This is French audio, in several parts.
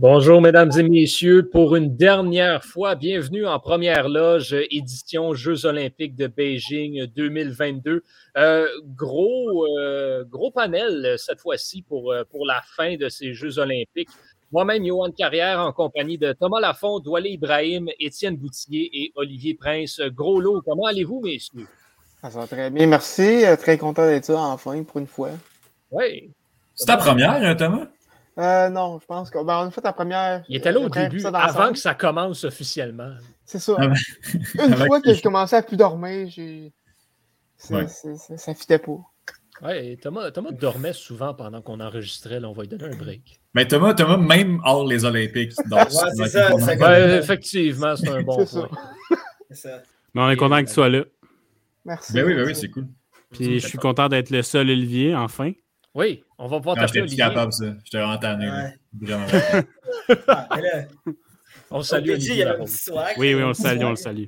Bonjour, mesdames et messieurs. Pour une dernière fois, bienvenue en première loge, édition Jeux olympiques de Beijing 2022. Euh, gros, euh, gros panel cette fois-ci pour, euh, pour la fin de ces Jeux olympiques. Moi-même, Johan Carrière, en compagnie de Thomas Lafont, Doualé Ibrahim, Étienne Boutier et Olivier Prince. Gros lot, comment allez-vous, messieurs? Ça va très bien, merci. Très content d'être là enfin pour une fois. Oui. C'est ta première, hein, Thomas? Euh, non, je pense qu'on ben, a fait la première. Il était là au début, avant que ça commence officiellement. C'est ça. Ah ben, Une fois que je commençais à plus dormir, j'ai. Ça, ne fitait pas. Ouais, Thomas, Thomas dormait souvent pendant qu'on enregistrait. Là, on va lui donner un break. Mais Thomas, Thomas même hors les Olympiques. ouais, c'est ça. Ben, effectivement, c'est un bon point. Ça. Mais on est content que tu sois là. Merci. Ben oui, ben oui, c'est cool. Puis je suis content d'être le seul Olivier, enfin. Oui, on va pouvoir t'appeler Olivier. capable, ça. Je t'ai entendu. on salue Olivier. Oui, oui, on le salue, on le salue.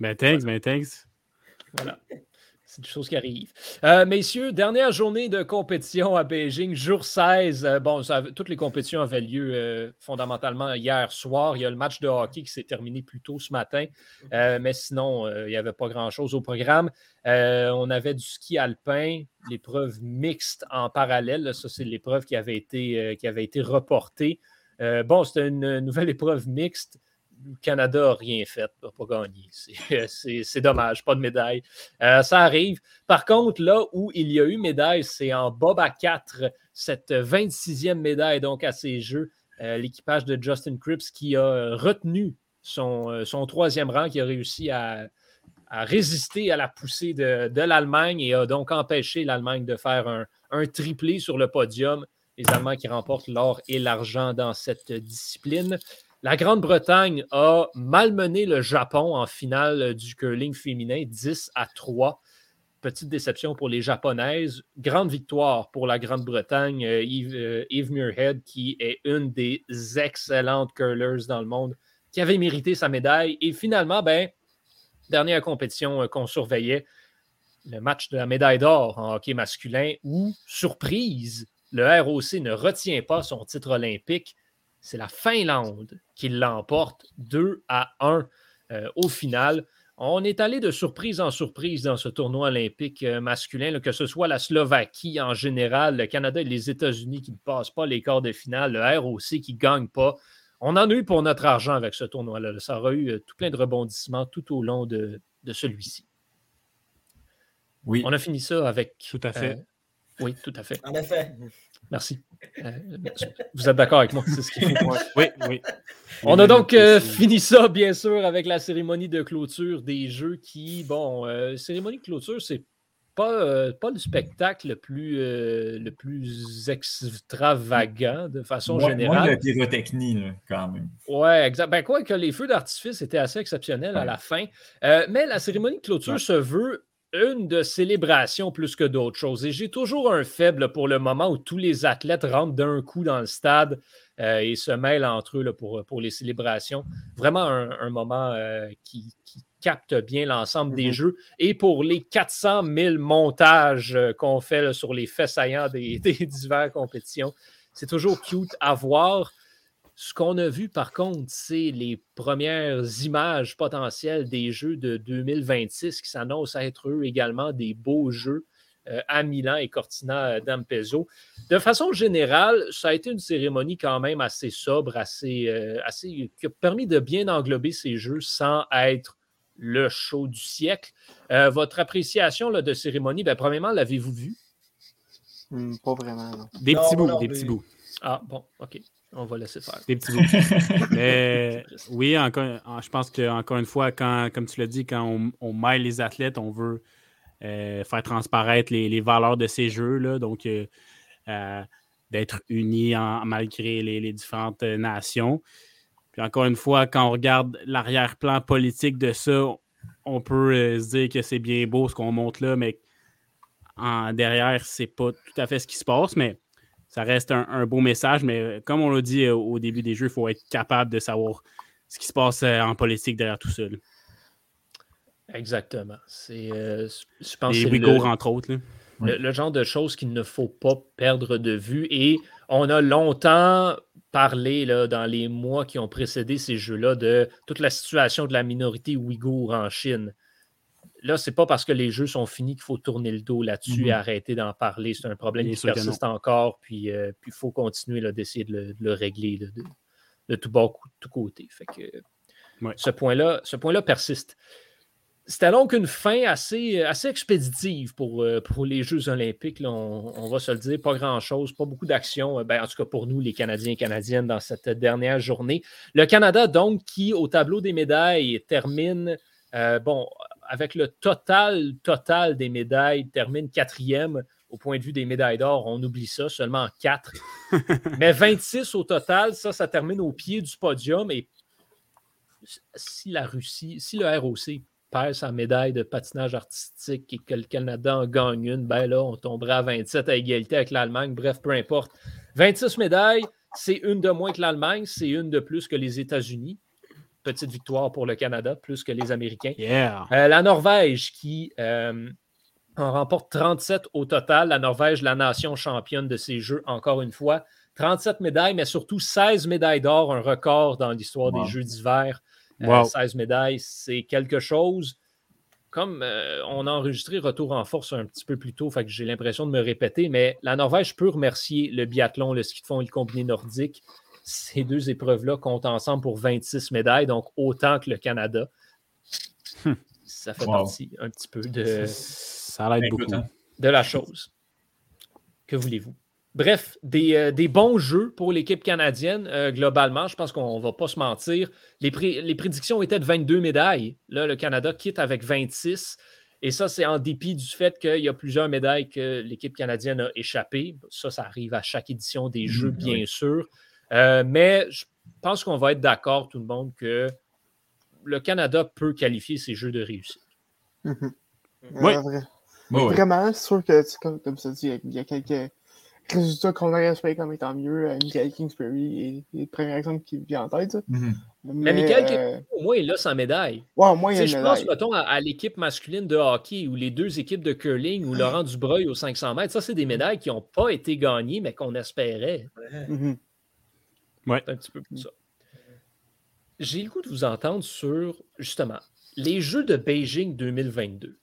Ben, thanks, ben, thanks. Voilà. C'est des choses qui arrivent. Euh, messieurs, dernière journée de compétition à Beijing, jour 16. Euh, bon, toutes les compétitions avaient lieu euh, fondamentalement hier soir. Il y a le match de hockey qui s'est terminé plus tôt ce matin, mais sinon, il n'y avait pas grand-chose au programme. on avait du ski alpin, l'épreuve mixte en parallèle. Ça, c'est l'épreuve qui avait été, qui avait été reportée. bon, c'était une nouvelle épreuve mixte le Canada n'a rien fait, n'a pas gagné. C'est dommage, pas de médaille. Euh, ça arrive. Par contre, là où il y a eu médaille, c'est en Bob à 4, cette 26e médaille donc à ces Jeux. Euh, l'équipage de Justin Cripps qui a retenu son, euh, troisième rang, qui a réussi à, résister à la poussée de, l'Allemagne et a donc empêché l'Allemagne de faire un triplé sur le podium les Allemands qui remportent l'or et l'argent dans cette discipline. La Grande-Bretagne a malmené le Japon en finale du curling féminin 10 à 3. Petite déception pour les Japonaises. Grande victoire pour la Grande-Bretagne. Euh, euh, Eve, Muirhead, qui est une des excellentes curlers dans le monde, qui avait mérité sa médaille. Et finalement, ben, dernière compétition euh, qu'on surveillait, le match de la médaille d'or en hockey masculin, où, surprise, le ROC ne retient pas son titre olympique c'est la Finlande qui l'emporte 2 à 1 euh, au final. On est allé de surprise en surprise dans ce tournoi olympique euh, masculin, que ce soit la Slovaquie en général, le Canada et les États-Unis qui ne passent pas les quarts de finale, le ROC qui ne gagne pas. On en a eu pour notre argent avec ce tournoi-là. Ça aura eu euh, tout plein de rebondissements tout au long de, celui-ci. Oui. On a fini ça avec. Tout à fait. oui, tout à fait. En effet. Merci. Euh, vous êtes d'accord avec moi? C'est ce Oui, oui. On a donc euh, fini ça, bien sûr, avec la cérémonie de clôture des Jeux qui, bon, euh, cérémonie de clôture, c'est pas, pas le spectacle le plus, le plus extravagant de façon générale. Moins de pyrotechnie, quand même. Ouais, exact. Ben, quoi que les feux d'artifice étaient assez exceptionnels à la fin. mais la cérémonie de clôture se veut une de célébration plus que d'autres choses. Et j'ai toujours un faible pour le moment où tous les athlètes rentrent d'un coup dans le stade euh, et se mêlent entre eux pour, pour les célébrations. Vraiment un, moment euh, qui, capte bien l'ensemble des mm-hmm. jeux. Et pour les 400 000 montages euh, qu'on fait sur les faits saillants des, des diverses compétitions, c'est toujours cute à voir. Ce qu'on a vu, par contre, c'est les premières images potentielles des jeux de 2026 qui s'annoncent être eux également des beaux jeux euh, à Milan et Cortina d'Ampezzo. De façon générale, ça a été une cérémonie quand même assez sobre, assez, euh, assez, qui a permis de bien englober ces jeux sans être le show du siècle. Euh, votre appréciation là, de cérémonie, bien, premièrement, l'avez-vous vu? Hmm, pas vraiment. Des petits bouts, des petits bouts. Ah, bon, OK. On va laisser faire. Des petits bouts. Mais oui, encore, je pense qu'encore une fois, quand, comme tu l'as dit, quand on, on mêle les athlètes, on veut euh, faire transparaître les, valeurs de ces jeux. donc, euh, euh, d'être unis malgré les, différentes nations. Puis encore une fois, quand on regarde l'arrière-plan politique de ça, on peut se dire que c'est bien beau ce qu'on montre là, mais en derrière, c'est pas tout à fait ce qui se passe. Mais ça reste un, beau message, mais euh, comme on l'a dit euh, au début des jeux, il faut être capable de savoir ce qui se passe euh, en politique derrière tout ça. Exactement. C'est, je pense Les Ouïghours, entre autres. Le, genre de choses qu'il ne faut pas perdre de vue. Et on a longtemps parlé là, dans les mois qui ont précédé ces jeux-là de toute la situation de la minorité ouïghour en Chine. Là, c'est pas parce que les jeux sont finis qu'il faut tourner le dos là-dessus et Mhm. arrêter d'en parler. C'est un problème Bien qui persiste encore, puis il faut continuer d'essayer de le, de le régler là, de, de tout bord, cou- tout côté. Fait que Ouais. ce point-là point persiste. C'était donc une fin assez, assez expéditive pour, euh, pour les Jeux olympiques, là, on, on va se le dire. Pas grand-chose, pas beaucoup d'action, euh, ben, en tout cas pour nous, les Canadiens et Canadiennes, dans cette dernière journée. Le Canada, donc, qui, au tableau des médailles, termine, euh, bon, avec le total, total des médailles, termine quatrième au point de vue des médailles d'or. On oublie ça, seulement quatre. Mais 26 au total, ça, ça termine au pied du podium. Et si la Russie, si le ROC perd sa médaille de patinage artistique et que le Canada en gagne une, ben là, on tomberait à 27 à égalité avec l'Allemagne. Bref, peu importe. 26 médailles, c'est une de moins que l'Allemagne, c'est une de plus que les États-Unis. Petite victoire pour le Canada, plus que les Américains. Yeah. Euh, la Norvège qui euh, en remporte 37 au total. La Norvège, la nation championne de ces Jeux, encore une fois. 37 médailles, mais surtout 16 médailles d'or, un record dans l'histoire Wow. des Jeux d'hiver. Euh, Wow. 16 médailles, c'est quelque chose. Comme euh, on a enregistré Retour en force un petit peu plus tôt, fait que j'ai l'impression de me répéter, mais la Norvège peut remercier le biathlon, le ski de fond et le combiné nordique. Ces deux épreuves-là comptent ensemble pour 26 médailles, donc autant que le Canada. Hmm. Ça fait Wow. partie un petit peu de, Ça l'aide beaucoup. hein. de la chose. Que voulez-vous? Bref, des, euh, des bons jeux pour l'équipe canadienne, euh, globalement. Je pense qu'on ne va pas se mentir. Les, pré- les prédictions étaient de 22 médailles. Là, le Canada quitte avec 26. Et ça, c'est en dépit du fait qu'il y a plusieurs médailles que l'équipe canadienne a échappées. Ça, ça arrive à chaque édition des Jeux, Mhm, bien oui. sûr. Euh, mais je pense qu'on va être d'accord, tout le monde, que le Canada peut qualifier ces Jeux de réussite. Mhm. Oui. Euh, vra- Ouais, ouais. Vraiment, c'est sûr que, comme, comme ça dit, il y a quelques résultats qu'on aurait espéré comme étant mieux. Euh, Michael Kingsbury est, le premier exemple qui me vient en tête. Mhm. Mais Mais, Michael euh, Au moins, il a sa médaille. ouais, au moins, il a je pense, médaille. mettons, à, à l'équipe masculine de hockey ou les deux équipes de curling ou Laurent Dubreuil au 500 mètres. Ça, c'est des médailles qui n'ont pas été gagnées, mais qu'on espérait. Mhm. C'est un petit peu ça. J'ai le goût de vous entendre sur, justement, les Jeux de Beijing 2022.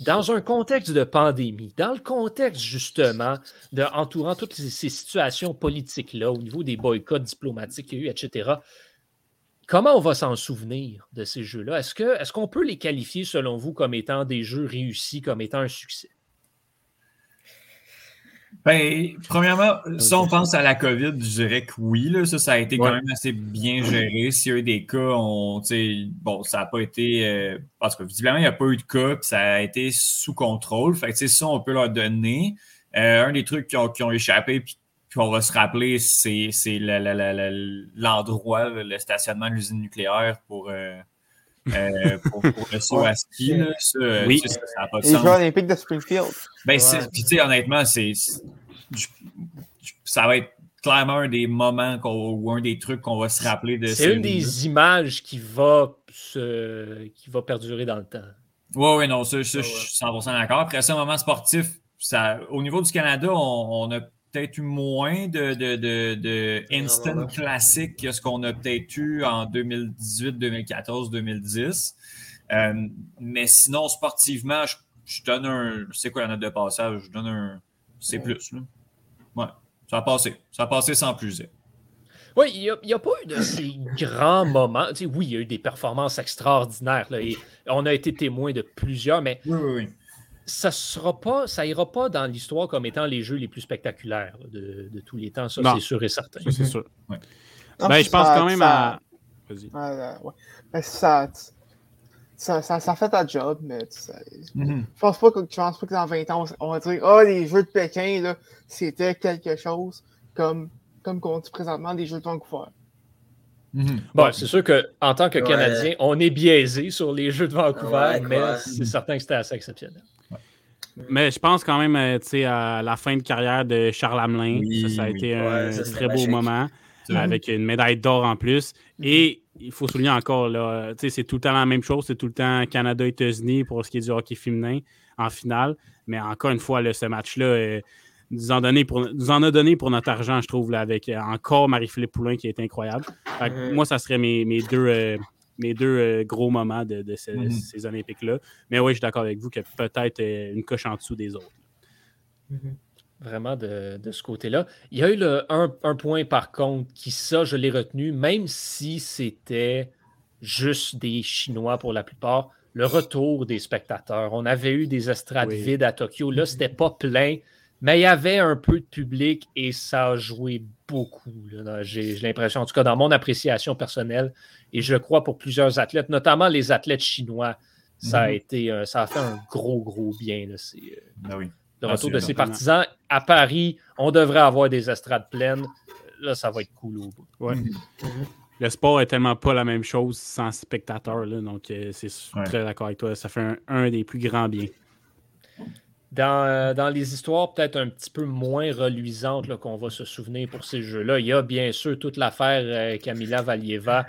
Dans un contexte de pandémie, dans le contexte justement de entourant toutes ces, ces situations politiques-là, au niveau des boycotts diplomatiques qu'il y a eu, etc., comment on va s'en souvenir de ces jeux-là? Est-ce que- est-ce qu'on peut les qualifier, selon vous, comme étant des jeux réussis, comme étant un succès? Ben, premièrement, si on pense à la COVID, je dirais que oui, là, ça, ça a été quand même assez bien géré. S'il y a eu des cas, on, tu sais, bon, ça n'a pas été. euh, parce que visiblement, il n'y a pas eu de cas, puis ça a été sous contrôle. Fait que, tu sais, ça, on peut leur donner. Euh, un des trucs qui ont, qui ont échappé, puis qu'on va se rappeler, c'est l'endroit, le stationnement de l'usine nucléaire pour, euh, euh, pour, pour le saut à ski. Là. Ça, euh, Oui. ça n'a pas de Les sens. Jeux olympiques de Springfield. Ben, Ouais. c'est- puis tu sais, honnêtement, c'est. c'est- je- je- Ça va être clairement un des moments qu'on- ou un des trucs qu'on va se rappeler de C'est ces une des images qui va, se- qui va perdurer dans le temps. Ouais, ouais, non, ça, ça, Ouais, je suis 100% d'accord. Après ça, un moment sportif, ça, au niveau du Canada, on, on a peut-être eu moins de, de, de, de instant classiques que ce qu'on a peut-être eu en 2018, 2014, 2010. Euh, mais sinon, sportivement, je, je donne un. C'est quoi la note de passage? Je donne un. C'est plus, là. Ouais. Ça a passé. Ça a passé sans plus. Oui, il n'y a, pas eu de ces grands moments. Tu sais, oui, il y a eu des performances extraordinaires. là, et on a été témoin de plusieurs, mais Oui, oui, oui. Ça sera pas, ça ira pas dans l'histoire comme étant les jeux les plus spectaculaires de, de tous les temps. Ça, Non. c'est sûr et certain. Ça, c'est sûr. Non, Ben, je pense ça- quand même ça- à. Vas-y. Ouais, ouais, ouais. Ben, ça, ça, ça, ça fait ta job, mais tu sais, Mhm. je pense pas que, je pense pas que dans 20 ans, on va dire Ah, les Jeux de Pékin, là, c'était quelque chose comme, comme qu'on dit présentement des Jeux de Vancouver. Mhm. Bon, c'est sûr qu'en tant que Ouais. Canadien, on est biaisé sur les Jeux de Vancouver, Ouais, mais c'est certain que c'était assez exceptionnel. Mais je pense quand même euh, tu sais, à la fin de carrière de Charles Hamelin. Oui, ça, ça a oui. été Ouais, un ça, très beau magique. moment avec une médaille d'or en plus. Et il faut souligner encore, là, tu sais, c'est tout le temps la même chose. C'est tout le temps Canada-États-Unis pour ce qui est du hockey féminin en finale. Mais encore une fois, là, ce match-là, euh, nous en, donner pour, nous en a donné pour notre argent, je trouve, là, avec encore Marie-Philippe Poulain qui est incroyable. Mhm. Moi, ça serait mes, mes deux, mes deux gros moments de, de ces, Mhm. ces Olympiques-là. Mais oui, je suis d'accord avec vous que peut-être une coche en dessous des autres. Vraiment de, de ce côté-là. Il y a eu le, un, un point par contre qui, ça, je l'ai retenu, même si c'était juste des Chinois pour la plupart, le retour des spectateurs. On avait eu des estrades Oui. vides à Tokyo. Là, c'était pas plein, mais il y avait un peu de public et ça a joué beaucoup. J'ai l'impression, en tout cas dans mon appréciation personnelle, et je crois pour plusieurs athlètes, notamment les athlètes chinois, ça a Mhm. été, euh, ça a fait un gros, gros bien. là. Euh, Ben oui. le retour de ses partisans. À Paris, on devrait avoir des estrades pleines. Là, ça va être cool au bout. Ouais. Mhm. Le sport est tellement pas la même chose sans spectateurs. Là, donc, euh, c'est Ouais. très d'accord avec toi. Ça fait un, un des plus grands biens. Dans, euh, dans les histoires peut-être un petit peu moins reluisantes qu'on va se souvenir pour ces jeux-là, il y a bien sûr toute l'affaire euh, Camila Valieva.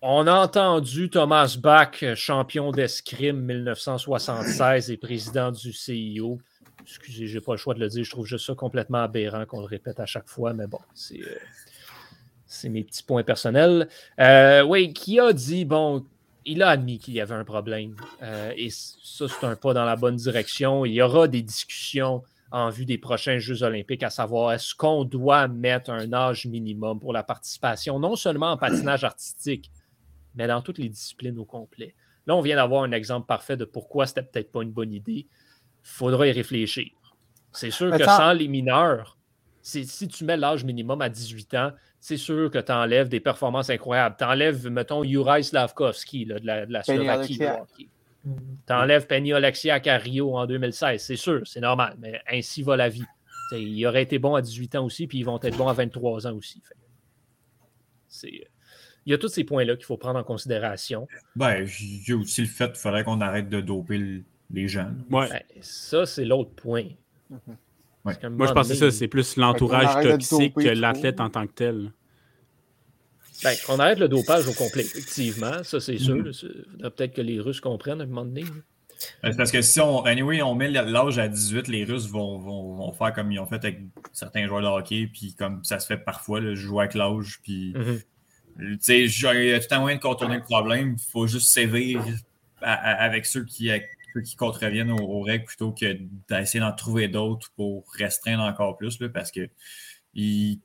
On a entendu Thomas Bach, champion d'escrime 1976 et président du CIO. Excusez, j'ai pas le choix de le dire. Je trouve juste ça complètement aberrant qu'on le répète à chaque fois, mais bon, c'est euh, mes petits points personnels. Euh, oui, qui a dit, bon, il a admis qu'il y avait un problème. Euh, et ça, c'est un pas dans la bonne direction. Il y aura des discussions en vue des prochains Jeux olympiques, à savoir est-ce qu'on doit mettre un âge minimum pour la participation, non seulement en patinage artistique, mais dans toutes les disciplines au complet? Là, on vient d'avoir un exemple parfait de pourquoi c'était peut-être pas une bonne idée. Il faudra y réfléchir. C'est sûr que sans les mineurs, si tu mets l'âge minimum à 18 ans, c'est sûr que tu enlèves des performances incroyables. Tu enlèves, mettons, Juraj Slavkovski là, de la, de la Penny Slovaquie. Tu enlèves Penny Oleksiak à Rio en 2016, c'est sûr, c'est normal, mais ainsi va la vie. T'sais, il aurait été bon à 18 ans aussi, puis ils vont être bons à 23 ans aussi. C'est- Il y a tous ces points-là qu'il faut prendre en considération. Ben, il y a aussi le fait qu'il faudrait qu'on arrête de doper le- les gens. Ouais. Ben, ça, c'est l'autre point. Mhm. Moi, je moment pense que ça. C'est plus l'entourage toxique que l'athlète en tant que tel. Ben, qu'on arrête le dopage au complet, effectivement. Ça, c'est sûr. Mhm. faudrait Peut-être que les Russes comprennent à un moment donné. Ben, Parce que si on, anyway, on met l'âge à 18, les Russes vont, vont, vont faire comme ils ont fait avec certains joueurs de hockey, puis comme ça se fait parfois, là, jouer avec l'âge, puis Mhm. tu sais, il y a tout un moyen de contourner le problème. Il faut juste sévir à- à- avec ceux qui, ceux qui contreviennent aux, aux règles plutôt que d'essayer d'en trouver d'autres pour restreindre encore plus, là, parce que il-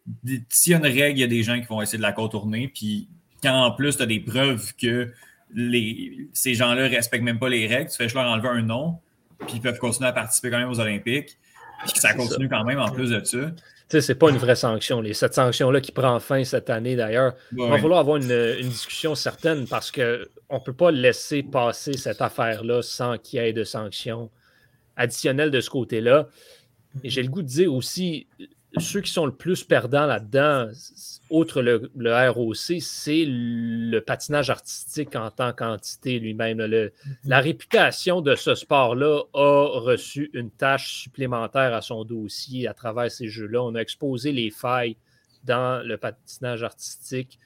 s'il y a une règle, il y a des gens qui vont essayer de la contourner, puis quand en plus tu as des preuves que les, ces gens-là ne respectent même pas les règles, tu fais juste leur enlever un nom, puis ils peuvent continuer à participer quand même aux Olympiques, puis que ça continue quand même en plus de ça. Sais, c'est pas une vraie sanction. Les, cette sanction-là qui prend fin cette année, d'ailleurs, il va falloir avoir une, une discussion certaine parce qu'on ne peut pas laisser passer cette affaire-là sans qu'il y ait de sanctions additionnelles de ce côté-là. Et j'ai le goût de dire aussi, ceux qui sont le plus perdants là-dedans, outre le, le ROC, c'est le patinage artistique en tant qu'entité lui-même. Le- la réputation de ce sport-là a reçu une tâche supplémentaire à son dossier à travers ces jeux-là. On a exposé les failles dans le patinage artistique.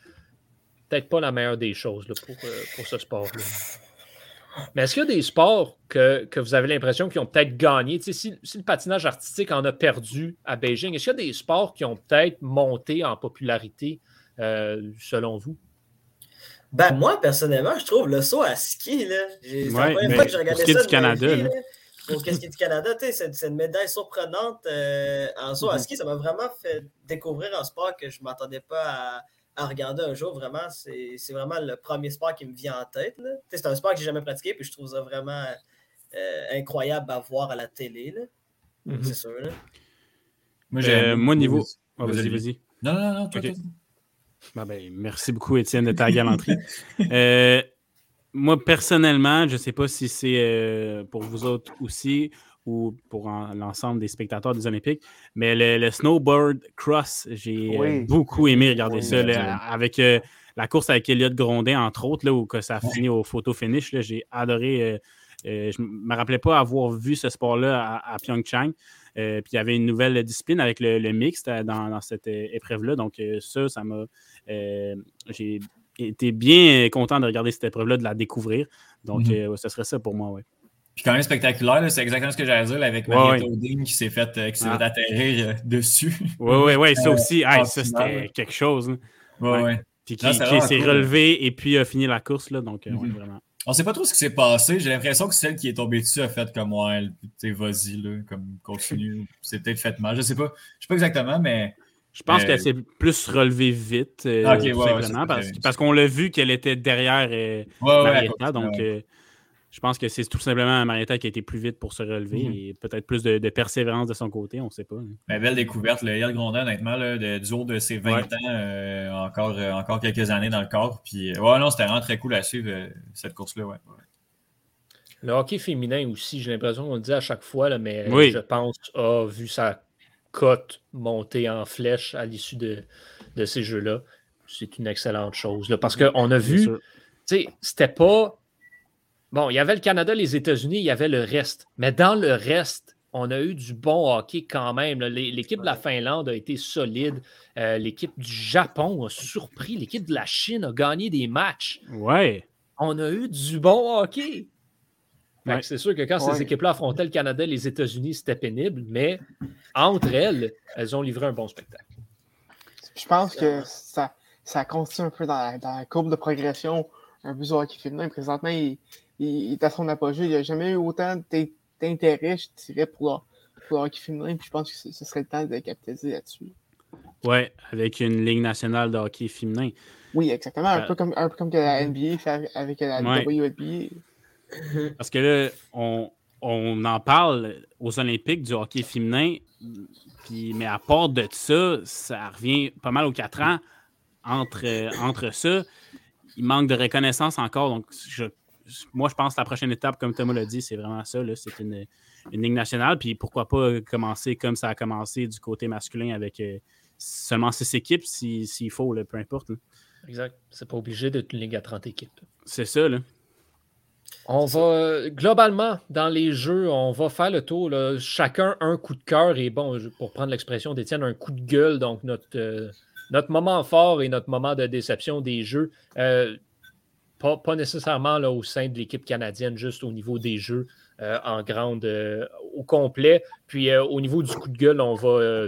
Peut-être pas la meilleure des choses là, pour, euh, pour ce sport-là. Mais est-ce qu'il y a des sports que, que vous avez l'impression qu'ils ont peut-être gagné? Tu sais, si, si le patinage artistique en a perdu à Beijing, est-ce qu'il y a des sports qui ont peut-être monté en popularité euh, selon vous? Ben, moi, personnellement, je trouve le saut à ski, là. C'est Ouais, la première fois que j'ai pour regardé ce qui est ça. du Canada, vie, là. Pour ce qui est du Canada, tu sais, c'est c'est une médaille surprenante euh, en saut à Mhm. ski. Ça m'a vraiment fait découvrir un sport que je ne m'attendais pas à, à regarder un jour. Vraiment, c'est c'est vraiment le premier sport qui me vient en tête. C'est un sport que j'ai jamais pratiqué, puis je trouve ça vraiment euh, incroyable à voir à la télé. là. Mhm. C'est sûr. Là. Moi, Euh, moi, niveau. Ah, Vas-y. vas-y. Non, non, non, toi, Ok. toi. Ben, ben, merci beaucoup, Étienne, de ta galanterie. Euh, moi, personnellement, je ne sais pas si c'est euh, pour vous autres aussi ou pour en- l'ensemble des spectateurs des Olympiques, mais le, le snowboard cross, j'ai euh, Oui. beaucoup aimé regarder Oui, ça. là, avec euh, la course avec Elliott Grondin, entre autres, là, où que ça a fini au photo finish. J'ai adoré. euh, euh, je ne me rappelais pas avoir vu ce sport-là à, à Pyeongchang. Euh, puis il y avait une nouvelle discipline avec le, le mixte dans, dans cette épreuve-là. Donc, ça, ça m'a. euh, j'ai été bien content de regarder cette épreuve-là, de la découvrir. Donc, Mhm. euh, ce serait ça pour moi, oui. Puis quand même spectaculaire, c'est exactement ce que j'allais dire avec Marietta ouais. Qui s'est fait, euh, qui s'est Ah. fait atterrir euh, dessus. Oui, oui, oui, ça aussi, hey, ça c'était quelque chose. hein. Ouais, Ouais. ouais. Puis qui, s'est relevé et puis a fini la course. Là, donc, euh, Mhm. vraiment. On sait pas trop ce qui s'est passé. J'ai l'impression que celle qui est tombée dessus a fait comme ouais, elle, vas-y, comme continue. C'est peut-être fait mal. Je sais pas. Je sais pas exactement, mais Je pense Euh, qu'elle s'est plus relevée vite, euh, Ah, ok, ouais, tout ouais, simplement, c'est parce, qu'on l'a vu qu'elle était derrière euh, ouais, Marietta. donc, je pense que c'est tout simplement Marietta qui a été plus vite pour se relever Mhm. et peut-être plus de, de persévérance de son côté, on ne sait pas. hein. Mais belle découverte. Le Yael Grondin, honnêtement, là, de, du haut de ses 20 Ouais. ans, euh, encore, euh, encore quelques années dans le corps. Puis, euh, ouais, non, c'était vraiment très cool à suivre euh, cette course-là. Ouais. Ouais. Le hockey féminin aussi, j'ai l'impression qu'on le dit à chaque fois, là, mais Oui. je pense a vu sa cote monter en flèche à l'issue de, de ces jeux-là. C'est une excellente chose. là, parce qu'on a vu, tu sais, c'était pas. Bon, il y avait le Canada, les États-Unis, il y avait le reste. Mais dans le reste, on a eu du bon hockey quand même. L'équipe de la Finlande a été solide. Euh, L'équipe du Japon a surpris. L'équipe de la Chine a gagné des matchs. Ouais. On a eu du bon hockey. Ouais. C'est sûr que quand Ouais. ces équipes-là affrontaient le Canada et les États-Unis, c'était pénible, mais entre elles, elles ont livré un bon spectacle. Je pense que ça, ça continue un peu dans la, dans la courbe de progression un du hockey féminin. Présentement, il, il- est à son apogée. Il n'y a jamais eu autant d'in- d'intérêt, je dirais, pour le, pour le hockey féminin. Puis je pense que ce ce serait le temps de capitaliser là-dessus. Ouais, avec une Ligue nationale de hockey féminin. Oui, exactement. Un, Euh, peu, comme, un peu comme que la NBA fait avec- la Ouais. WNBA. Parce que là, on, on en parle aux Olympiques du hockey féminin, puis, mais à part de ça, ça revient pas mal aux quatre ans. Entre, entre ça, il manque de reconnaissance encore. Donc, je, moi, je pense que la prochaine étape, comme Thomas l'a dit, c'est vraiment ça. là, C'est une, une ligue nationale. Puis pourquoi pas commencer comme ça a commencé du côté masculin avec euh, seulement six équipes si- s'il faut, là, peu importe. là. Exact. C'est pas obligé d'être une ligue à 30 équipes. C'est ça, là. On va, globalement, dans les jeux, on va faire le tour. là. Chacun un coup de cœur et, bon, pour prendre l'expression d'Étienne, un coup de gueule. Donc, notre, euh, notre moment fort et notre moment de déception des jeux. Euh, pas, pas nécessairement là, au sein de l'équipe canadienne, juste au niveau des jeux euh, en grande, euh, au complet. Puis, euh, au niveau du coup de gueule, on va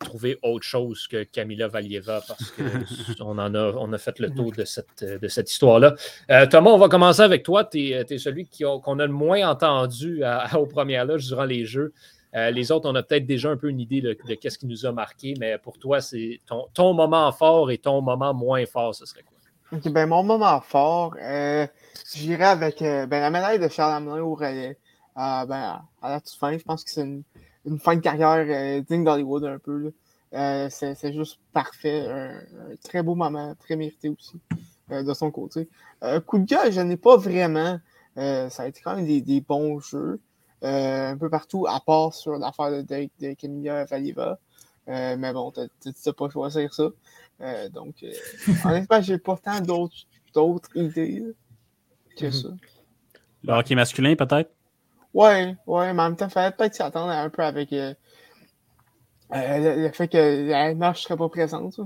trouver autre chose que Camila Valieva parce qu'on en a, on a fait le tour de cette, de cette histoire-là. Euh, Thomas, on va commencer avec toi. Tu es, celui qu'on a le moins entendu à- aux premières loges durant les jeux. Euh, les autres, on a peut-être déjà un peu une idée de, de qu'est-ce qui nous a marqué, mais pour toi, c'est ton, ton moment fort et ton moment moins fort, ce serait quoi? Ok, ben, mon moment fort, euh, j'irai avec euh, ben, la médaille de Charles Hamelin au relais. Euh, ben, à la toute fin, je pense que c'est une, une fin de carrière digne d'Hollywood un peu. c'est juste parfait. Un, très beau moment, très mérité aussi de son côté. Coup de gueule, je n'ai pas vraiment. Ça a été quand même des, des bons jeux. un peu partout, à part sur l'affaire de, de, de Camilla Valieva. Euh, mais bon, tu ne pas choisir ça. Euh, donc, euh, honnêtement, j'ai pas tant d'autres d'autres idées que ça. Le hockey masculin, peut-être? Ouais, ouais, mais en même temps, il fallait peut-être s'y attendre un peu avec euh, euh, le, le fait que la NH ne serait pas présente. ça.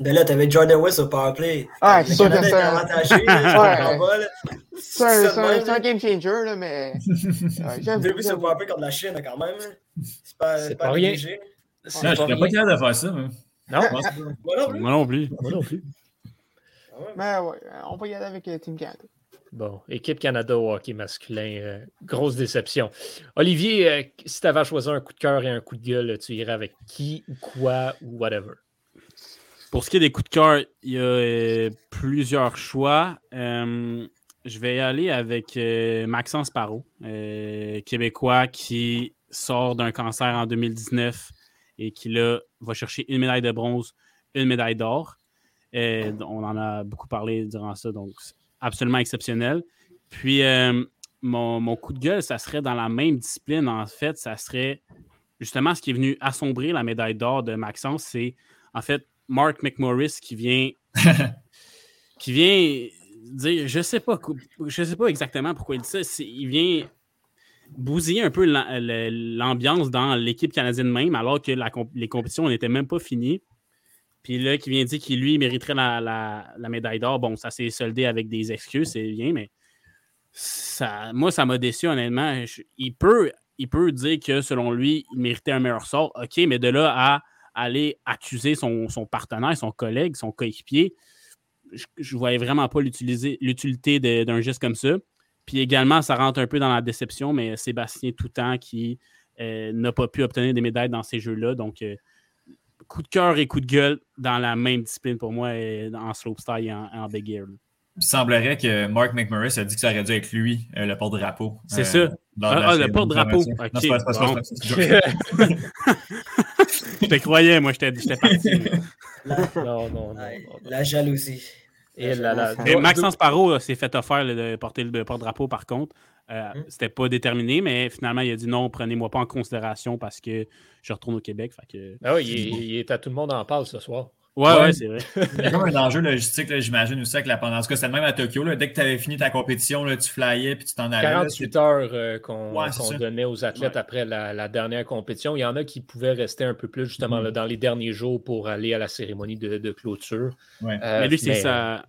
Mais là, t'avais Jordan West au powerplay. Ah, c'est sûr que c'est est un- Ouais. C'est un, game changer, là, mais. j'aime- Deux buts sur powerplay contre la Chine, quand même. C'est pas, C'est c'est pas pas rien. Je pas serais pas capable de faire ça. mais- Non? Moi non plus. Moi non plus. Plus. Ah. Mais ouais, on va y aller avec euh, Team Canada. Bon, équipe Canada au hockey masculin, euh, grosse déception. Olivier, euh, si tu avais à choisir un coup de cœur et un coup de gueule, tu irais avec qui ou quoi ou whatever? Pour ce qui est des coups de cœur, il y a euh, plusieurs choix. Euh, je vais y aller avec euh, Maxence Parot, euh, québécois qui sort d'un cancer en 2019 et qui là va chercher une médaille de bronze, une médaille d'or. Euh, on en a beaucoup parlé durant ça, donc c'est absolument exceptionnel. Puis euh, mon, mon coup de gueule, ça serait dans la même discipline, en fait, ça serait justement ce qui est venu assombrir la médaille d'or de Maxence, c'est en fait Mark McMorris qui vient qui vient dire je sais pas je sais pas exactement pourquoi il dit ça il vient bousiller un peu l'ambiance dans l'équipe canadienne même alors que les compétitions n'étaient même pas finies puis là qui vient dire qu'il lui mériterait la, médaille d'or bon ça s'est soldé avec des excuses c'est bien mais ça, moi, ça m'a déçu, honnêtement. il, peut, il peut dire que, selon lui, il méritait un meilleur sort. OK, mais de là à aller accuser son, partenaire, son collègue, son coéquipier, je ne voyais vraiment pas l'utilité d'un geste comme ça. Puis également, ça rentre un peu dans la déception, mais Sébastien Toutant qui euh, n'a pas pu obtenir des médailles dans ces jeux-là. Donc, euh, coup de cœur et coup de gueule dans la même discipline pour moi euh, en slopestyle et en, big air. Il semblerait que Mark McMurray a dit que ça aurait dû être lui, le porte-drapeau. C'est ça. Ah, ah le porte-drapeau. je te croyais, moi, j'étais parti. La... Non, non, non, La jalousie. Et, Maxence Parot s'est fait offrir de porter le porte-drapeau, par contre. Euh, hmm. C'était pas déterminé, mais finalement, il a dit non, prenez-moi pas en considération parce que je retourne au Québec. Fait que... Ah oui, il, est à tout le monde en parle ce soir. Ouais, ouais, c'est vrai. Il y a comme un enjeu logistique, j'imagine aussi, avec la pendant. En tout cas, c'était le même à Tokyo. Là. Dès que tu avais fini ta compétition, là, tu flyais puis tu t'en allais. 48 heures euh, qu'on donnait aux athlètes après la, dernière compétition. Il y en a qui pouvaient rester un peu plus, justement, mm-hmm. dans les derniers jours pour aller à la cérémonie de, clôture. Ouais. Euh, mais lui, c'est ça.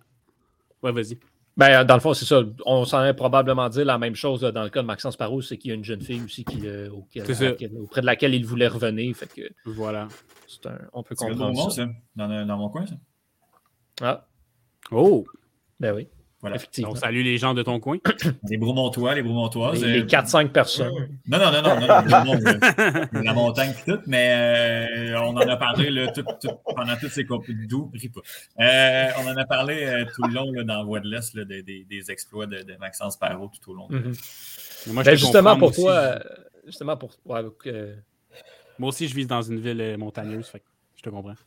Ouais, vas-y. Ben, dans le fond, c'est ça. On s'en est probablement dire la même chose dans le cas de Maxence Parot, c'est qu'il y a une jeune fille aussi qui, euh, auprès de laquelle il voulait revenir. Fait que, voilà. Un, on peut comprendre ça. Dans, dans, mon coin, ça. Ah. Oh! Ben oui. Voilà. On salue les gens de ton coin. Les Broumontois, les Broumontoises. Les, les 4-5 personnes. Non, non, non, non, non, non la montagne et tout, mais euh, on en a parlé là, tout, tout, pendant toutes ces d'où, euh, on en a parlé euh, tout le long là, dans Voie de l'Est des, des, des, exploits de, de, Maxence Parot tout au long. Mm -hmm. Moi, ben, justement, pour toi, justement pour ouais, Moi aussi, je vis dans une ville montagneuse, fait je te comprends.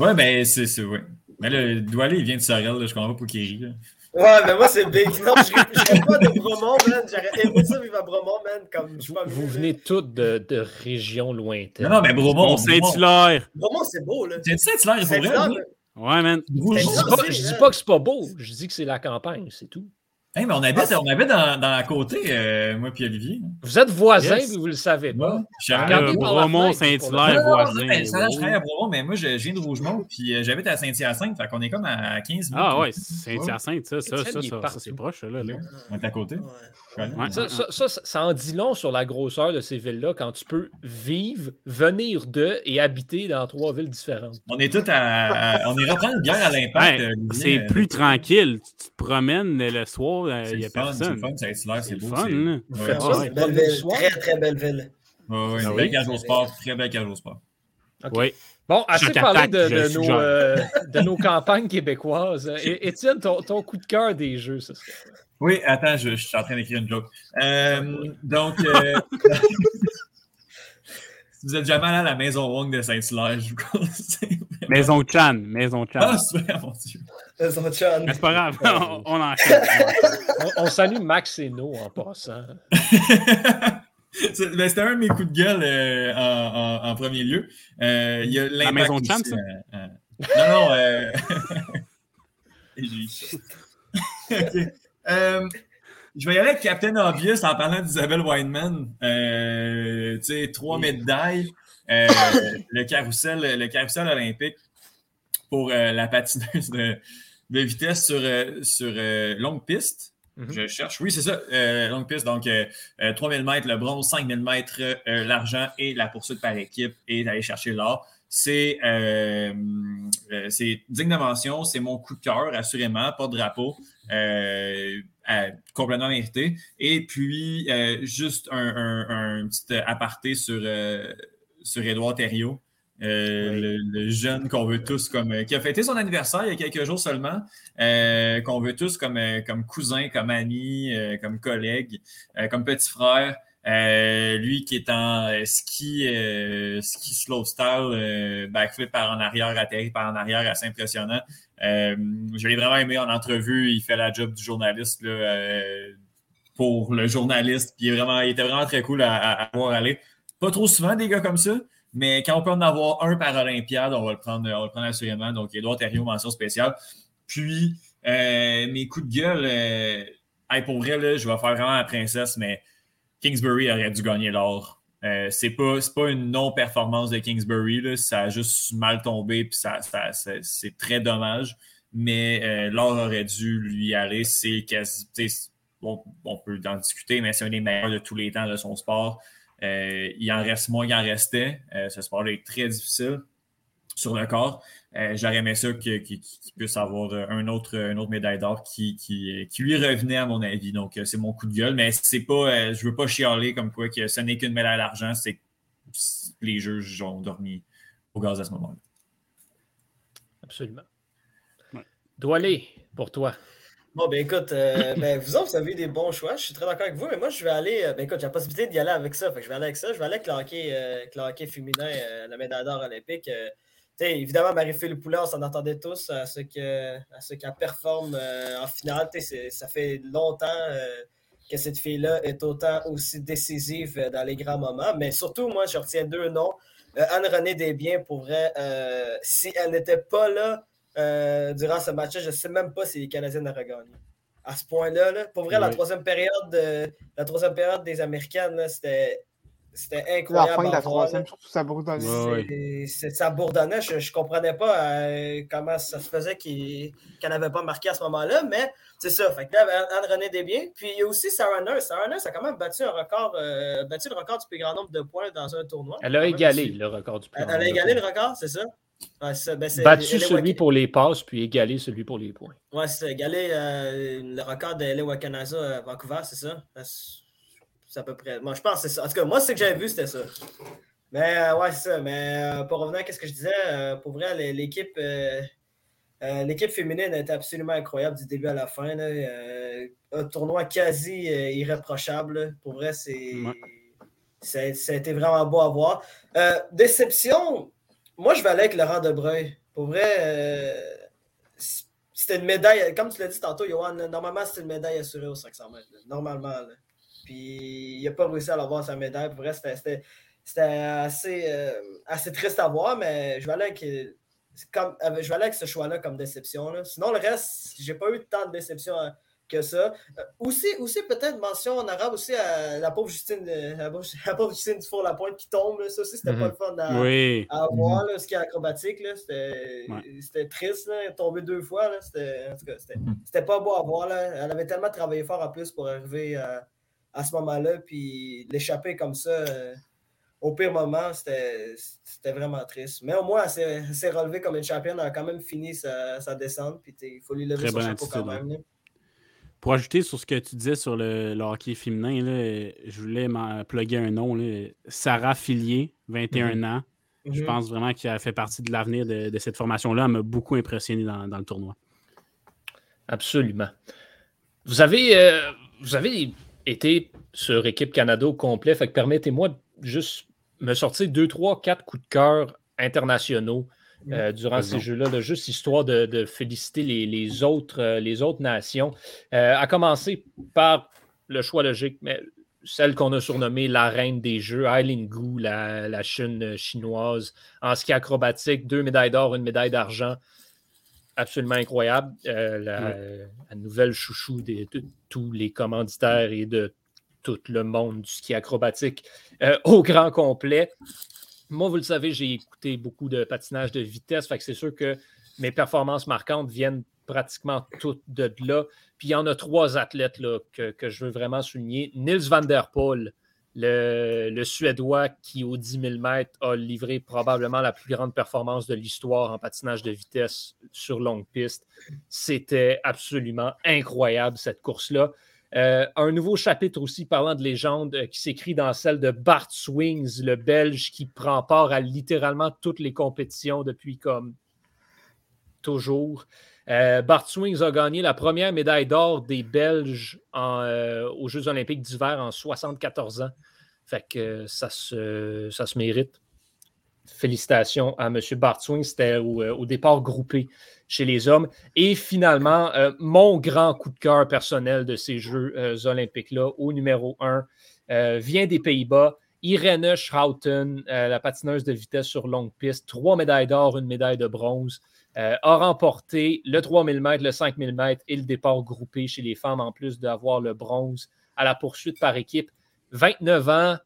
Ouais, ben, c'est, oui. Mais là, Doualé, il vient de Sorel, là, je comprends pas pour qu'il rit. Ouais, mais moi, c'est big. Non, je ne pas de Bromont, man. J'aurais aimé ça vivre à Bromont, man. Comme, je vous, vous venez toutes de, de, régions lointaines. Non, non, mais Bromont. Saint-Hilaire. Bromont, c'est beau, là. C'est Saint-Hilaire, il faut vrai. Ouais, man. Je dis, dis pas que c'est pas beau. Je dis que c'est la campagne, c'est tout. Hey, mais on habite, on habite dans, dans la côté, euh, moi et Olivier. Vous êtes voisins, mais vous ne le savez pas. Je suis Bromont, Saint-Hilaire, voisin. je travaille à Bromont, mais moi, je viens de Rougemont, puis euh, j'habite à Saint-Hyacinthe, fait qu'on est comme à 15 minutes. Ah ouais, Saint-Hyacinthe, ça, ça, ça, ça, c'est proche, là, là. On est à côté. Ça, ça, ça, en dit long sur la grosseur de ces villes-là quand tu peux vivre, venir de et habiter dans trois villes différentes. On est tous à, on est reprendre une bière à l'impact. Euh, c'est plus tranquille. Tu te promènes le soir, il n'y a personne. C'est fun, c'est beau. C'est Très, très belle ville. Oui, oui, belle cage au sport, très belle cage au sport. Oui. Bon, assez parlé de, de, nos, euh, de, nos, campagnes québécoises. Étienne, ton, ton, coup de cœur des jeux, ce serait? Oui, attends, je, suis en train d'écrire une joke. Euh, donc, euh, si vous êtes jamais allé à la Maison Wong de Saint-Hilaire, je vous conseille. Maison Chan, Maison Chan. Ah, super, mon Dieu. C'est pas grave, on, on en on, on, salue Max et No en passant. Ben, c'était un de mes coups de gueule euh, en, en, premier lieu. Euh, il y a la Maison Chan, ça? Euh, non, non. okay. Je vais y aller avec Captain Obvious en parlant d'Isabelle Weinman. Euh, tu sais, trois médailles. Euh, le, carrousel, le carrousel olympique pour la patineuse de, de, vitesse sur, sur longue piste. Mm-hmm. Je cherche. Oui, c'est ça. longue piste. Donc, 3000 mètres le bronze, 5000 mètres l'argent et la poursuite par équipe et d'aller chercher l'or. C'est digne de mention. C'est mon coup de cœur, assurément. Pas de drapeau. Euh, complètement mérité. Et puis, euh, juste un, petit aparté sur, euh, sur Édouard Thériault. Le, jeune qu'on veut tous comme qui a fêté son anniversaire il y a quelques jours seulement, qu'on veut tous comme, comme cousin, comme ami, comme collègue, comme petit frère. lui qui est en ski, ski slow style, backflip par en arrière, atterri par en arrière, assez impressionnant. Euh, je l'ai vraiment aimé en entrevue. Il fait la job du journaliste euh, pour le journaliste. Puis il, vraiment, il était vraiment très cool à, voir aller. Pas trop souvent des gars comme ça, mais quand on peut en avoir un par Olympiade, on va le prendre, on va le prendre assurément. Donc, Edouard Thériault, mention spéciale. Puis, euh, mes coups de gueule, pour vrai, je vais faire vraiment la princesse, mais Kingsbury aurait dû gagner l'or. Euh, c'est pas, pas une non-performance de Kingsbury, ça a juste mal tombé, puis ça, c'est très dommage. Mais euh, l'or aurait dû lui aller. C'est on, peut en discuter, mais c'est un des meilleurs de tous les temps de son sport. Il en reste moins qu'il en restait. ce sport est très difficile sur le corps. J'aurais aimé ça qu'il puisse avoir un autre, une autre médaille d'or qui, qui, lui revenait, à mon avis. Donc, c'est mon coup de gueule. Mais c'est pas, je veux pas chialer comme quoi que ce n'est qu'une médaille d'argent. C'est les juges ont dormi au gaz à ce moment-là. Absolument. Ouais. aller pour toi. Bon, ben écoute, euh, ben, vous autres, vous avez eu des bons choix. Je suis très d'accord avec vous, mais moi, je vais aller. Euh, ben écoute, j'ai la possibilité d'y aller avec ça. Je vais aller avec ça. Je vais aller hockey, euh, féminin, la médaille d'or olympique. évidemment, Marie-Philippe Poulin, on s'en attendait tous à ce qu'elle performe en finale. Ça fait longtemps que cette fille-là est autant aussi décisive dans les grands moments. Mais surtout, moi, je retiens deux noms. Anne-Renée Desbiens, pour vrai, si elle n'était pas là, euh, durant ce match-là. Je ne sais même pas si les Canadiens auraient gagné. À ce point-là, pour vrai, la, troisième période la troisième période des Américaines, c'était. C'était incroyable. La fin de la troisième, surtout ça bourdonnait. ça bourdonnait. Je ne comprenais pas euh, comment ça se faisait qu'elle n'avait pas marqué à ce moment-là, mais c'est ça. Fait que là, Anne-René Desbiens. Puis il y a aussi Sarah Nurse. Sarah Nurse a quand même battu, un record, euh, battu le record du plus grand nombre de points dans un tournoi. Elle a égalé le record du plus grand nombre. Elle a égalé le record, c'est ça? Ben, Battu celui pour les passes, puis égalé celui pour les points. Ouais, c'est égalé euh, le record de L.A. Wakanaza à Vancouver, c'est ça? C'est à peu près. Moi, je pense que c'est ça. En tout cas, moi, ce que j'avais vu, c'était ça. Mais euh, ouais, c'est ça. Mais euh, pour revenir à ce que je disais, pour vrai, l'équipe. L'équipe féminine était absolument incroyable du début à la fin. un tournoi quasi irréprochable. Pour vrai, c'est. Ça, a été vraiment beau à voir. déception, moi, je vais aller avec Laurent Debreuil. Pour vrai, euh, c'était une médaille, comme tu l'as dit tantôt, Johan, normalement, c'était une médaille assurée au 500 mètres. Normalement. Puis, il n'a pas réussi à avoir sa médaille. Pour vrai, c'était assez, euh, assez triste à voir, mais je vais aller avec, comme, je ce choix-là comme déception. Sinon, le reste, j'ai pas eu tant de déception que ça. Euh, aussi, aussi peut-être mention en arabe aussi à la pauvre Justine, euh, la pauvre, Justine Dufour la pointe qui tombe. Ça aussi, c'était pas le fun à, à voir, ce qui est acrobatique. C'était triste. Là, tomber deux fois. C'était pas beau à voir. Là. Elle avait tellement travaillé fort en plus pour arriver à, à ce moment-là. Puis l'échapper comme ça. Euh, au pire moment, c'était vraiment triste. Mais au moins, elle s'est relevée comme une championne. Elle a quand même fini sa, sa descente. Puis il faut lui lever son chapeau quand même. Pour ajouter sur ce que tu disais sur le, hockey féminin, je voulais plugger un nom. Sarah Fillier, 21 mhm. ans. Je mhm. pense vraiment qu'elle fait partie de l'avenir de, cette formation-là. Elle m'a beaucoup impressionné dans, le tournoi. Absolument. Vous avez, euh, vous avez été sur Équipe Canada au complet. Fait que permettez-moi de juste me sortir deux, trois, quatre coups de cœur internationaux euh, durant ces jeux-là, juste histoire de, féliciter les, autres, euh, les autres nations. Euh, à commencer par le choix logique, mais celle qu'on a surnommée la reine des jeux, Aileen Gu, la, Chine chinoise, en ski acrobatique, deux médailles d'or, une médaille d'argent. Absolument incroyable. La, nouvelle chouchou de, tous les commanditaires et de tout le monde du ski acrobatique au grand complet. Moi, vous le savez, j'ai écouté beaucoup de patinage de vitesse, c'est sûr que mes performances marquantes viennent pratiquement toutes de là. Puis il y en a trois athlètes là, que, je veux vraiment souligner. Nils van der Poel, le, Suédois qui, au 10 000 mètres, a livré probablement la plus grande performance de l'histoire en patinage de vitesse sur longue piste. C'était absolument incroyable, cette course-là. Euh, un nouveau chapitre aussi parlant de légende euh, qui s'écrit dans celle de Bart Swings, le Belge qui prend part à littéralement toutes les compétitions depuis comme toujours. Euh, Bart Swings a gagné la première médaille d'or des Belges aux Jeux olympiques d'hiver en 74 ans. Fait que ça se, ça se mérite. Félicitations à M. Bartswing. C'était euh, au, départ groupé chez les hommes. Et finalement, euh, mon grand coup de cœur personnel de ces Jeux euh, olympiques-là, au numéro 1, vient des Pays-Bas. Irene Schouten, la patineuse de vitesse sur longue piste, trois médailles d'or, une médaille de bronze, a remporté le 3000 mètres, le 5000 mètres et le départ groupé chez les femmes, en plus d'avoir le bronze à la poursuite par équipe. 29 ans,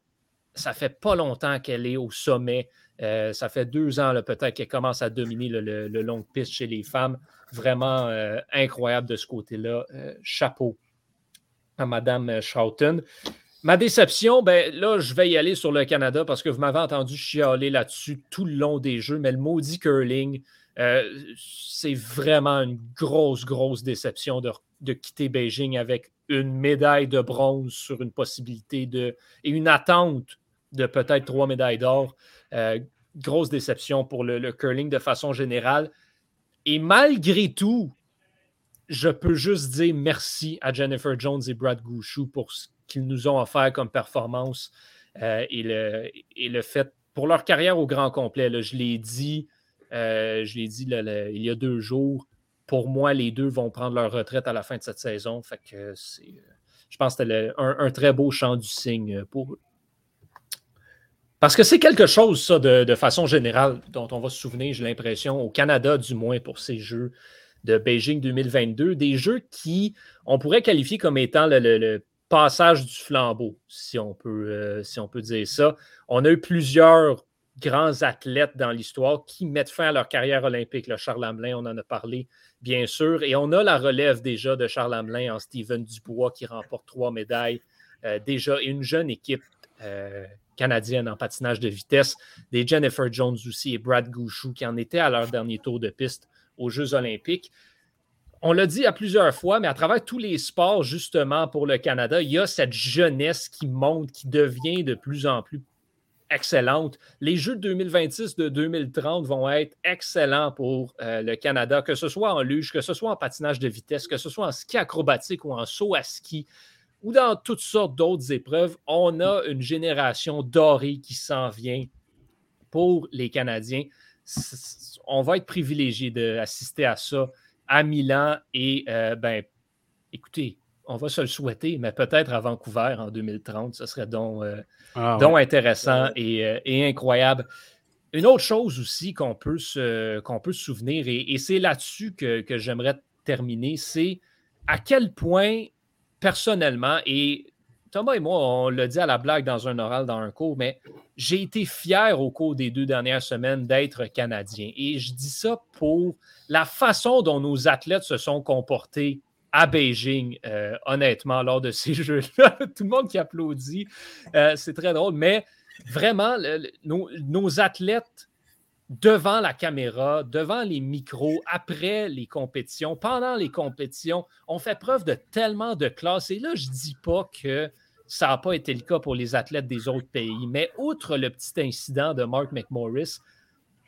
ça fait pas longtemps qu'elle est au sommet euh, ça fait deux ans peut-être qu'elle commence à dominer le, long piste chez les femmes. Vraiment euh, incroyable de ce côté-là. Euh, chapeau. à Mme Schouten. Ma déception, ben là, je vais y aller sur le Canada parce que vous m'avez entendu chialer là-dessus tout le long des jeux, mais le maudit curling, c'est vraiment une grosse, grosse déception de, quitter Beijing avec une médaille de bronze sur une possibilité de. et une attente de peut-être trois médailles d'or. Euh, grosse déception pour le, curling de façon générale. Et malgré tout, je peux juste dire merci à Jennifer Jones et Brad Gouchou pour ce qu'ils nous ont offert comme performance euh, et, le, et, le, fait pour leur carrière au grand complet. je l'ai dit, euh, je l'ai dit il y a deux jours. Pour moi, les deux vont prendre leur retraite à la fin de cette saison. Fait que c'est, je pense que c'était un, très beau chant du signe pour eux. Parce que c'est quelque chose, ça, de, de, façon générale, dont on va se souvenir, j'ai l'impression, au Canada du moins, pour ces Jeux de Beijing 2022, des Jeux qui, on pourrait qualifier comme étant le passage du flambeau, si on peut, euh, si on peut dire ça. On a eu plusieurs grands athlètes dans l'histoire qui mettent fin à leur carrière olympique. Le Charles Hamelin, on en a parlé, bien sûr. Et on a la relève déjà de Charles Hamelin en Steven Dubois qui remporte trois médailles. Euh, déjà, une jeune équipe euh, canadienne en patinage de vitesse. Des Jennifer Jones aussi et Brad Gouchou qui en étaient à leur dernier tour de piste aux Jeux olympiques on l'a dit à plusieurs fois, mais à travers tous les sports, justement, pour le Canada, il y a cette jeunesse qui monte, qui devient de plus en plus excellente. Les Jeux de 2026 de 2030 vont être excellents pour euh, le Canada, que ce soit en luge, que ce soit en patinage de vitesse, que ce soit en ski acrobatique ou en saut à ski, ou dans toutes sortes d'autres épreuves. On a une génération dorée qui s'en vient pour les Canadiens. On va être privilégié d'assister à ça à Milan et, euh, ben, écoutez, on va se le souhaiter, mais peut-être à Vancouver en 2030. Ce serait donc, euh, ah intéressant euh, et, incroyable. Une autre chose aussi qu'on peut, se, qu'on peut se souvenir, et, c'est là-dessus que, que j'aimerais terminer, c'est à quel point, personnellement, et Thomas et moi, on l'a dit à la blague dans un oral, dans un cours, mais j'ai été fier au cours des deux dernières semaines d'être Canadien. Et je dis ça pour la façon dont nos athlètes se sont comportés à Beijing, euh, honnêtement, lors de ces Jeux-là. Tout le monde qui applaudit, euh, c'est très drôle, mais vraiment, nos, athlètes devant la caméra, devant les micros, après les compétitions, pendant les compétitions, ont fait preuve de tellement de classe. Et là, je ne dis pas que ça n'a pas été le cas pour les athlètes des autres pays. Mais outre le petit incident de Mark McMorris,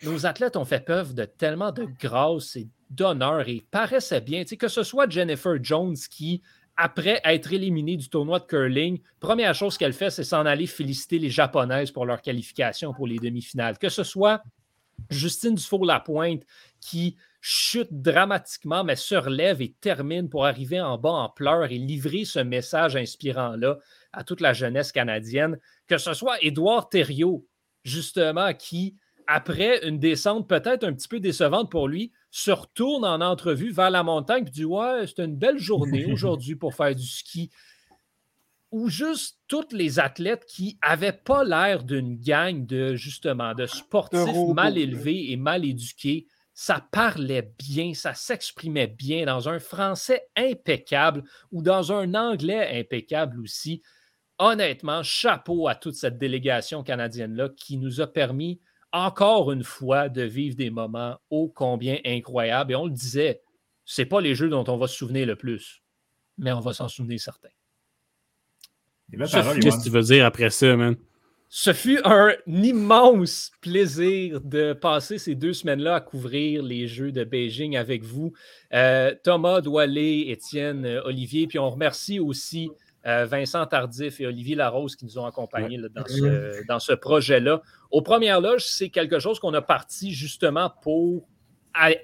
nos athlètes ont fait preuve de tellement de grâce et d'honneur et paraissaient bien. que ce soit Jennifer Jones qui, après être éliminée du tournoi de curling, première chose qu'elle fait, c'est s'en aller féliciter les Japonaises pour leur qualification pour les demi-finales. Que ce soit Justine Dufour-Lapointe qui chute dramatiquement, mais se relève et termine pour arriver en bas en pleurs et livrer ce message inspirant-là à toute la jeunesse canadienne, que ce soit Édouard Thériault, justement, qui, après une descente peut-être un petit peu décevante pour lui, se retourne en entrevue vers la montagne et dit Ouais, c'était une belle journée aujourd'hui pour faire du ski. Ou juste tous les athlètes qui n'avaient pas l'air d'une gang de justement de sportifs mal élevés et mal éduqués. Ça parlait bien, ça s'exprimait bien dans un français impeccable ou dans un anglais impeccable aussi honnêtement, chapeau à toute cette délégation canadienne-là qui nous a permis encore une fois de vivre des moments ô combien incroyables. Et on le disait, ce pas les jeux dont on va se souvenir le plus, mais on va s'en souvenir certains. Qu'est-ce que tu veux dire après ça, man? Ce fut un immense plaisir de passer ces deux semaines-là à couvrir les Jeux de Beijing avec vous. Euh, Thomas, Doualé, Étienne, euh, Olivier, puis on remercie aussi euh, Vincent Tardif et Olivier Larose qui nous ont accompagnés dans ce, dans ce projet-là. Aux premières loges, c'est quelque chose qu'on a parti justement pour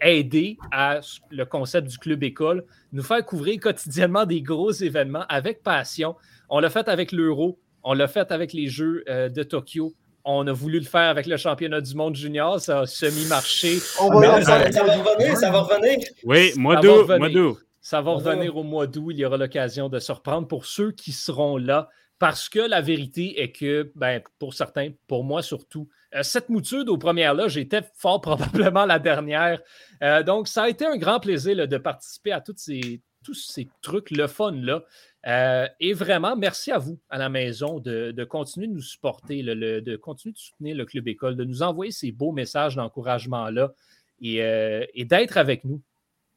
aider à le concept du club école, nous faire couvrir quotidiennement des gros événements avec passion. On l'a fait avec l'Euro, on l'a fait avec les Jeux euh, de Tokyo. On a voulu le faire avec le championnat du monde junior, ça a semi-marché. ça, va revenir, ça va revenir. Oui, mois d'août. Ça va revenir au mois d'août. Il y aura l'occasion de se reprendre pour ceux qui seront là. Parce que la vérité est que, ben, pour certains, pour moi surtout, euh, cette mouture aux premières là, j'étais fort probablement la dernière. Euh, donc, ça a été un grand plaisir de participer à ces, tous ces trucs, le fun-là. Euh, et vraiment, merci à vous à la maison de, continuer de nous supporter, de continuer de soutenir le Club École, de nous envoyer ces beaux messages d'encouragement-là et, euh, d'être avec nous.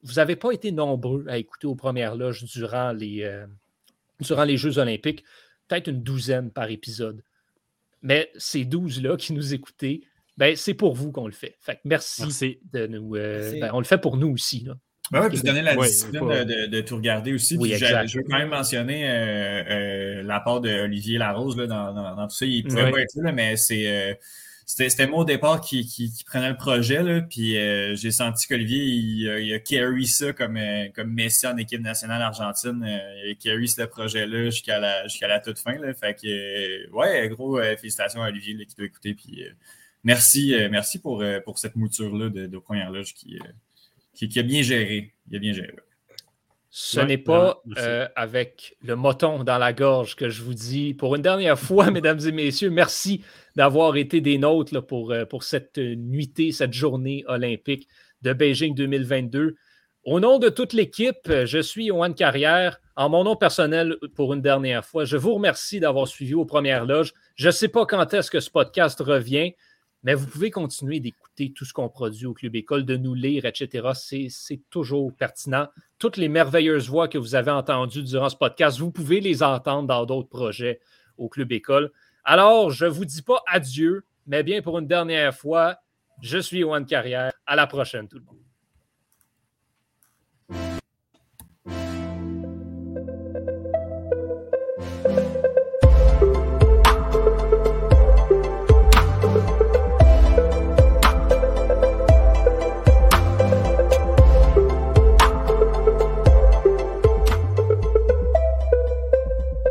Vous n'avez pas été nombreux à écouter aux premières loges durant les, durant les Jeux olympiques, peut-être une douzaine par épisode. Mais ces douze-là qui nous écoutaient, ben, c'est pour vous qu'on le fait. Fait merci, de nous. Ben, on le fait pour nous aussi. Là. Ben oui, puis donner la discipline de, tout regarder aussi. je, veux quand même mentionner euh, euh, l'apport d'Olivier Larose là, dans, dans, tout ça. Il ne pouvait pas être là, mais c'est. Euh, c'était moi au départ qui, qui, prenait le projet, là, puis j'ai senti qu'Olivier, il, il, a carry ça comme, comme Messi en équipe nationale argentine. il a carry ce projet-là jusqu'à la, la toute fin. Là, fait que, ouais, gros, félicitations à Olivier qui doit écouter. Puis, merci, merci pour, pour cette mouture-là de, de première loge qui, qui, a bien géré. Il a bien géré. Ce n'est pas euh, avec le moton dans la gorge que je vous dis pour une dernière fois, mesdames et messieurs, merci d'avoir été des nôtres pour, euh, pour cette nuitée, cette journée olympique de Beijing 2022. Au nom de toute l'équipe, je suis Yohan Carrière. En mon nom personnel, pour une dernière fois, je vous remercie d'avoir suivi aux premières loges. Je ne sais pas quand est-ce que ce podcast revient. Mais vous pouvez continuer d'écouter tout ce qu'on produit au Club École, de nous lire, etc. C'est toujours pertinent. Toutes les merveilleuses voix que vous avez entendues durant ce podcast, vous pouvez les entendre dans d'autres projets au Club École. Alors, je ne vous dis pas adieu, mais bien pour une dernière fois, je suis One Carrière. À la prochaine, tout le monde.